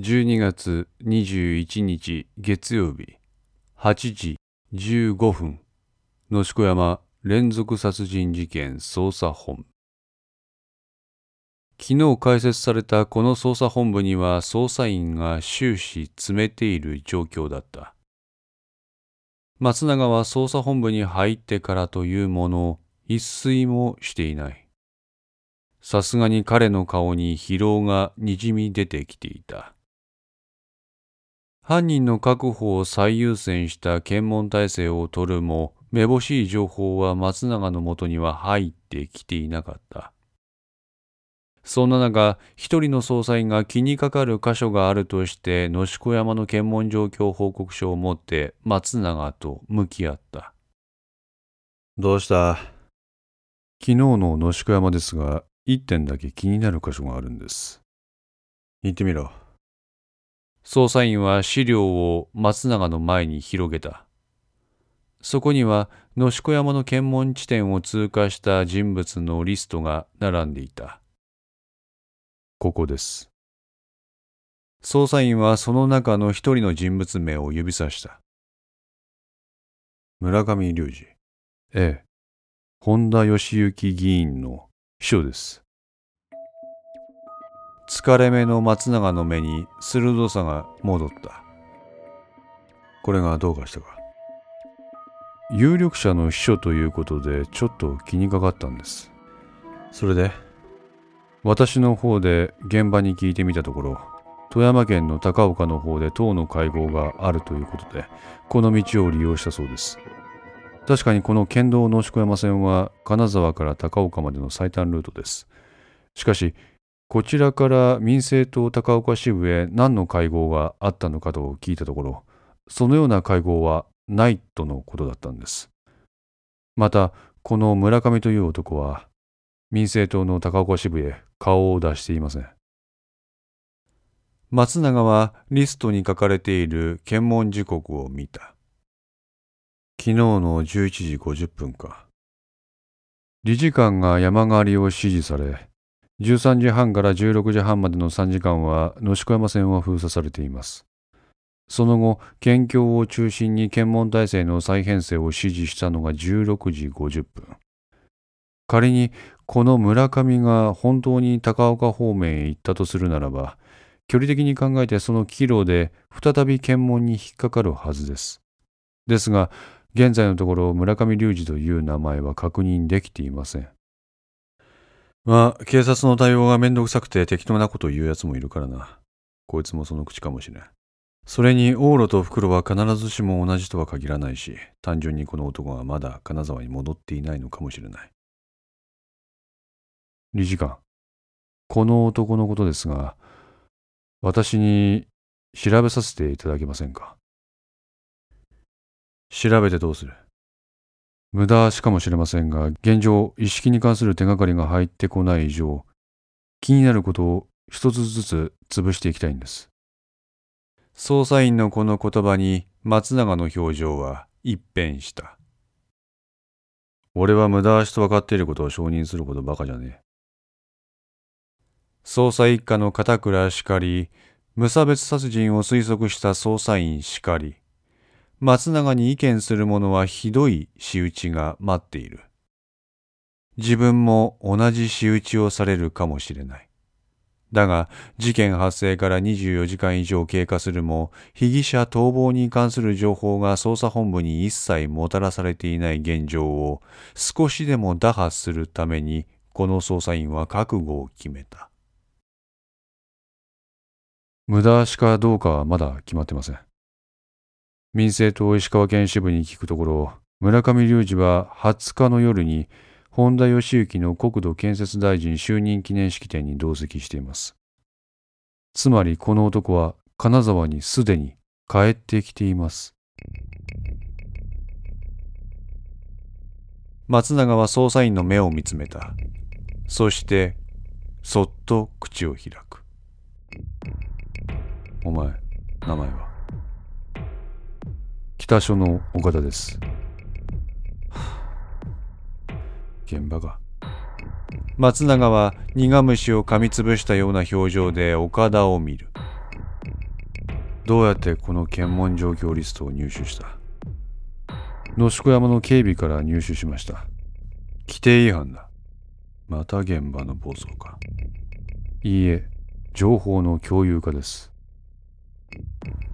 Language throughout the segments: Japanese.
12月21日月曜日8時15分野子山連続殺人事件捜査本昨日開設されたこの捜査本部には捜査員が終始詰めている状況だった。松永は捜査本部に入ってからというものを一睡もしていない。さすがに彼の顔に疲労がにじみ出てきていた。犯人の確保を最優先した検問体制を取るも、めぼしい情報は松永のもとには入ってきていなかった。そんな中、一人の捜査員が気にかかる箇所があるとして、野子山の検問状況報告書を持って松永と向き合った。どうした？昨日の野子山ですが、一点だけ気になる箇所があるんです。言ってみろ。捜査員は資料を松永の前に広げた。そこには野子山の検問地点を通過した人物のリストが並んでいた。ここです。捜査員はその中の一人の人物名を指さした。村上隆二。ええ。本田義行議員の秘書です。疲れ目の松永の目に鋭さが戻った。これがどうかしたか有力者の秘書ということでちょっと気にかかったんです。それで？私の方で現場に聞いてみたところ、富山県の高岡の方で党の会合があるということで、この道を利用したそうです。確かにこの県道野宿山線は金沢から高岡までの最短ルートです。しかし、こちらから民政党高岡支部へ何の会合があったのかと聞いたところ、そのような会合はないとのことだったんです。また、この村上という男は、民政党の高岡支部へ顔を出していません。松永はリストに書かれている検問時刻を見た。昨日の11時50分か。理事官が山狩りを指示され、13時半から16時半までの3時間は野宿山線は封鎖されています。その後、県境を中心に検問体制の再編成を指示したのが16時50分。仮にこの村上が本当に高岡方面へ行ったとするならば、距離的に考えてその帰路で再び検問に引っかかるはずです。ですが、現在のところ村上隆二という名前は確認できていません。まあ、警察の対応がめんどくさくて適当なことを言うやつもいるからな。こいつもその口かもしれん。それに、往路と袋は必ずしも同じとは限らないし、単純にこの男がまだ金沢に戻っていないのかもしれない。理事官、この男のことですが、私に調べさせていただけませんか？調べてどうする？無駄しかもしれませんが、現状、意識に関する手がかりが入ってこない以上、気になることを一つずつ潰していきたいんです。捜査員のこの言葉に松永の表情は一変した。俺は無駄足と分かっていることを承認することバカじゃねえ。捜査一課の片倉しかり、無差別殺人を推測した捜査員しかり、松永に意見する者はひどい仕打ちが待っている。自分も同じ仕打ちをされるかもしれない。だが、事件発生から24時間以上経過するも、被疑者逃亡に関する情報が捜査本部に一切もたらされていない現状を少しでも打破するために、この捜査員は覚悟を決めた。無駄しかどうかはまだ決まってません。民政党石川県支部に聞くところ、村上隆二は20日の夜に本田義行の国土建設大臣就任記念式典に同席しています。つまりこの男は金沢にすでに帰ってきています。松永は捜査員の目を見つめた。そして、そっと口を開く。お前、名前は？北署の岡田です。現場が。松永は苦虫を噛みつぶしたような表情で岡田を見る。どうやってこの検問状況リストを入手した？野宿山の警備から入手しました規定違反だまた現場の暴走かいいえ情報の共有化です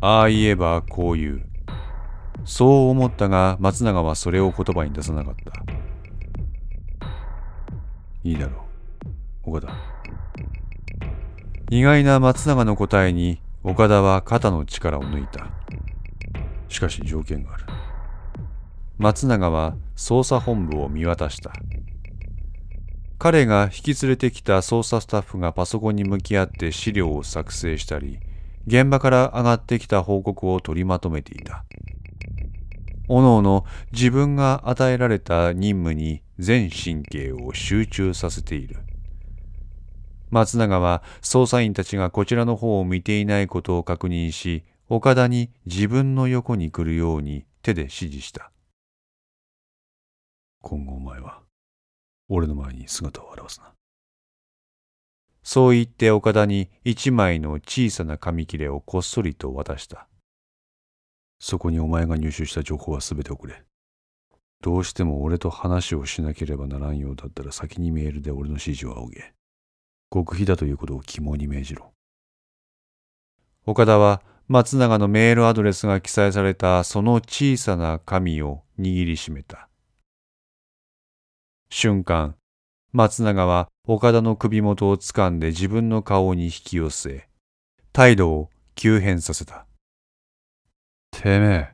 ああ言えばこう言うそう思ったが松永はそれを言葉に出さなかった。いいだろう。岡田。意外な松永の答えに岡田は肩の力を抜いた。しかし条件がある。松永は捜査本部を見渡した。彼が引き連れてきた捜査スタッフがパソコンに向き合って資料を作成したり現場から上がってきた報告を取りまとめていた。おのおの自分が与えられた任務に全神経を集中させている松永は捜査員たちがこちらの方を見ていないことを確認し、岡田に自分の横に来るように手で指示した。今後お前は、俺の前に姿を現すな。そう言って岡田に一枚の小さな紙切れをこっそりと渡した。そこにお前が入手した情報は全て送れ。どうしても俺と話をしなければならんようだったら先にメールで俺の指示を仰げ。極秘だということを肝に銘じろ。岡田は松永のメールアドレスが記載されたその小さな紙を握りしめた。瞬間、松永は岡田の首元を掴んで自分の顔に引き寄せ、態度を急変させた。てめえ、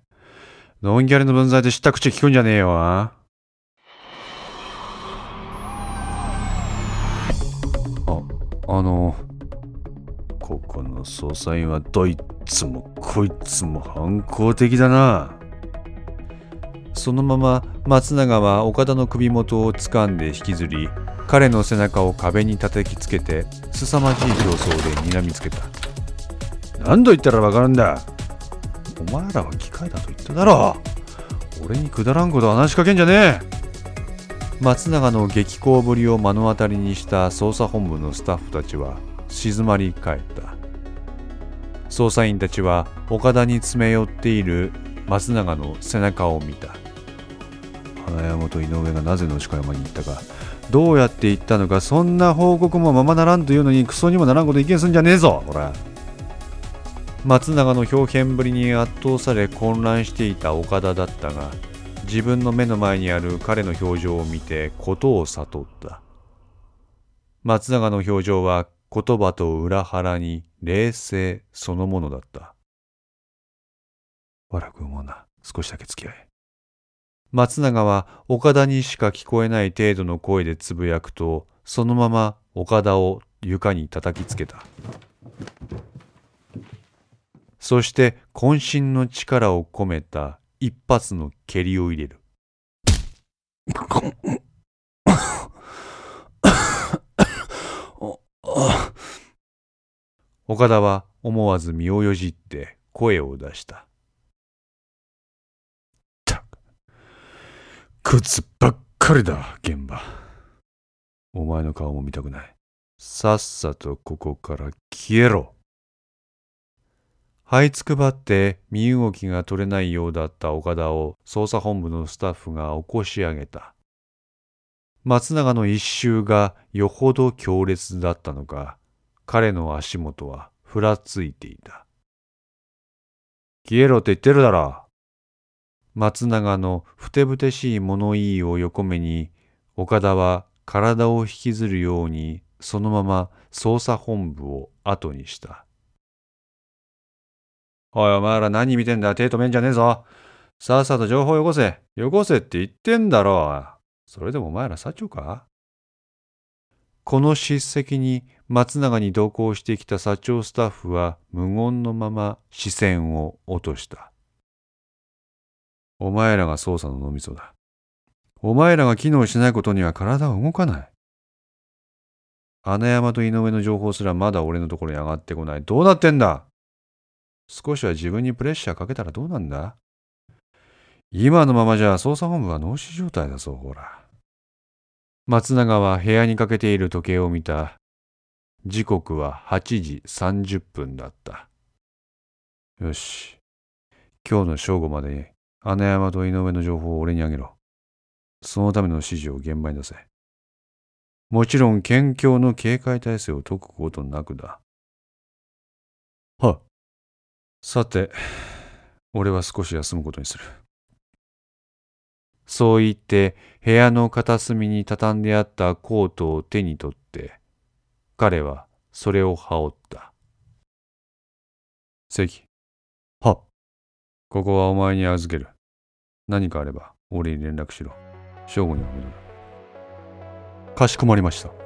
ノンギャルの分際で知った口聞くんじゃねえよな。あの、ここの捜査員はどいつもこいつも反抗的だな。そのまま松永は岡田の首元を掴んで引きずり、彼の背中を壁に叩きつけて、凄まじい形相で睨みつけた。何度言ったらわかるんだお前らは機械だと言っただろ俺にくだらんこと話しかけんじゃねえ。松永の激高ぶりを目の当たりにした捜査本部のスタッフたちは静まり返った。捜査員たちは岡田に詰め寄っている松永の背中を見た。花山と井上がなぜ野鹿山に行ったか。どうやって行ったのかそんな報告もままならんというのにクソにもならんこと意見すんじゃねえぞほら。松永の表現ぶりに圧倒され混乱していた岡田だったが自分の目の前にある彼の表情を見てことを悟った。松永の表情は言葉と裏腹に冷静そのものだった。悪く思うな。少しだけ付き合え。松永は岡田にしか聞こえない程度の声でつぶやくとそのまま岡田を床に叩きつけた。そして渾身の力を込めた一発の蹴りを入れる。岡田は思わず身をよじって声を出した。た靴ばっかりだ、現場。お前の顔も見たくない。さっさとここから消えろ。這いつくばって身動きが取れないようだった岡田を捜査本部のスタッフが起こし上げた。松永の一周がよほど強烈だったのか、彼の足元はふらついていた。消えろって言ってるだろ。松永のふてぶてしい物言いを横目に、岡田は体を引きずるようにそのまま捜査本部を後にした。おいお前ら何見てんだ？手止めんじゃねえぞ。さっさと情報よこせ。よこせって言ってんだろ。それでもお前ら社長か？この叱責に松永に同行してきた社長スタッフは無言のまま視線を落とした。お前らが捜査の脳みそだ。お前らが機能しないことには体は動かない。穴山と井上の情報すらまだ俺のところに上がってこない。どうなってんだ？少しは自分にプレッシャーかけたらどうなんだ？今のままじゃ捜査本部は脳死状態だぞ、ほら。松永は部屋にかけている時計を見た。時刻は8時30分だった。よし。今日の正午までに、穴山と井上の情報を俺にあげろ。そのための指示を現場に出せ。もちろん、県境の警戒態勢を解くことなくだ。はっさて、俺は少し休むことにする。そう言って、部屋の片隅に畳んであったコートを手に取って、彼はそれを羽織った。関。はここはお前に預ける。何かあれば、俺に連絡しろ。正午には戻る。かしこまりました。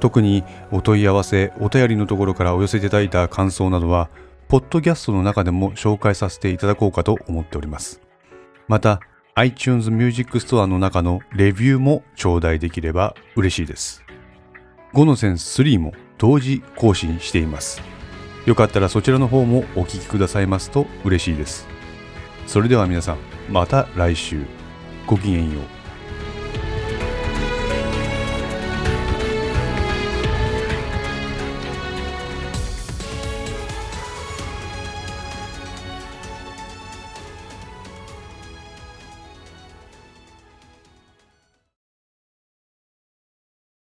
特にお問い合わせ、お便りのところからお寄せいただいた感想などは、ポッドキャストの中でも紹介させていただこうかと思っております。また、iTunes Music Store の中のレビューも頂戴できれば嬉しいです。5のセンス3も同時更新しています。よかったらそちらの方もお聴きくださいますと嬉しいです。それでは皆さん、また来週。ごきげんよう。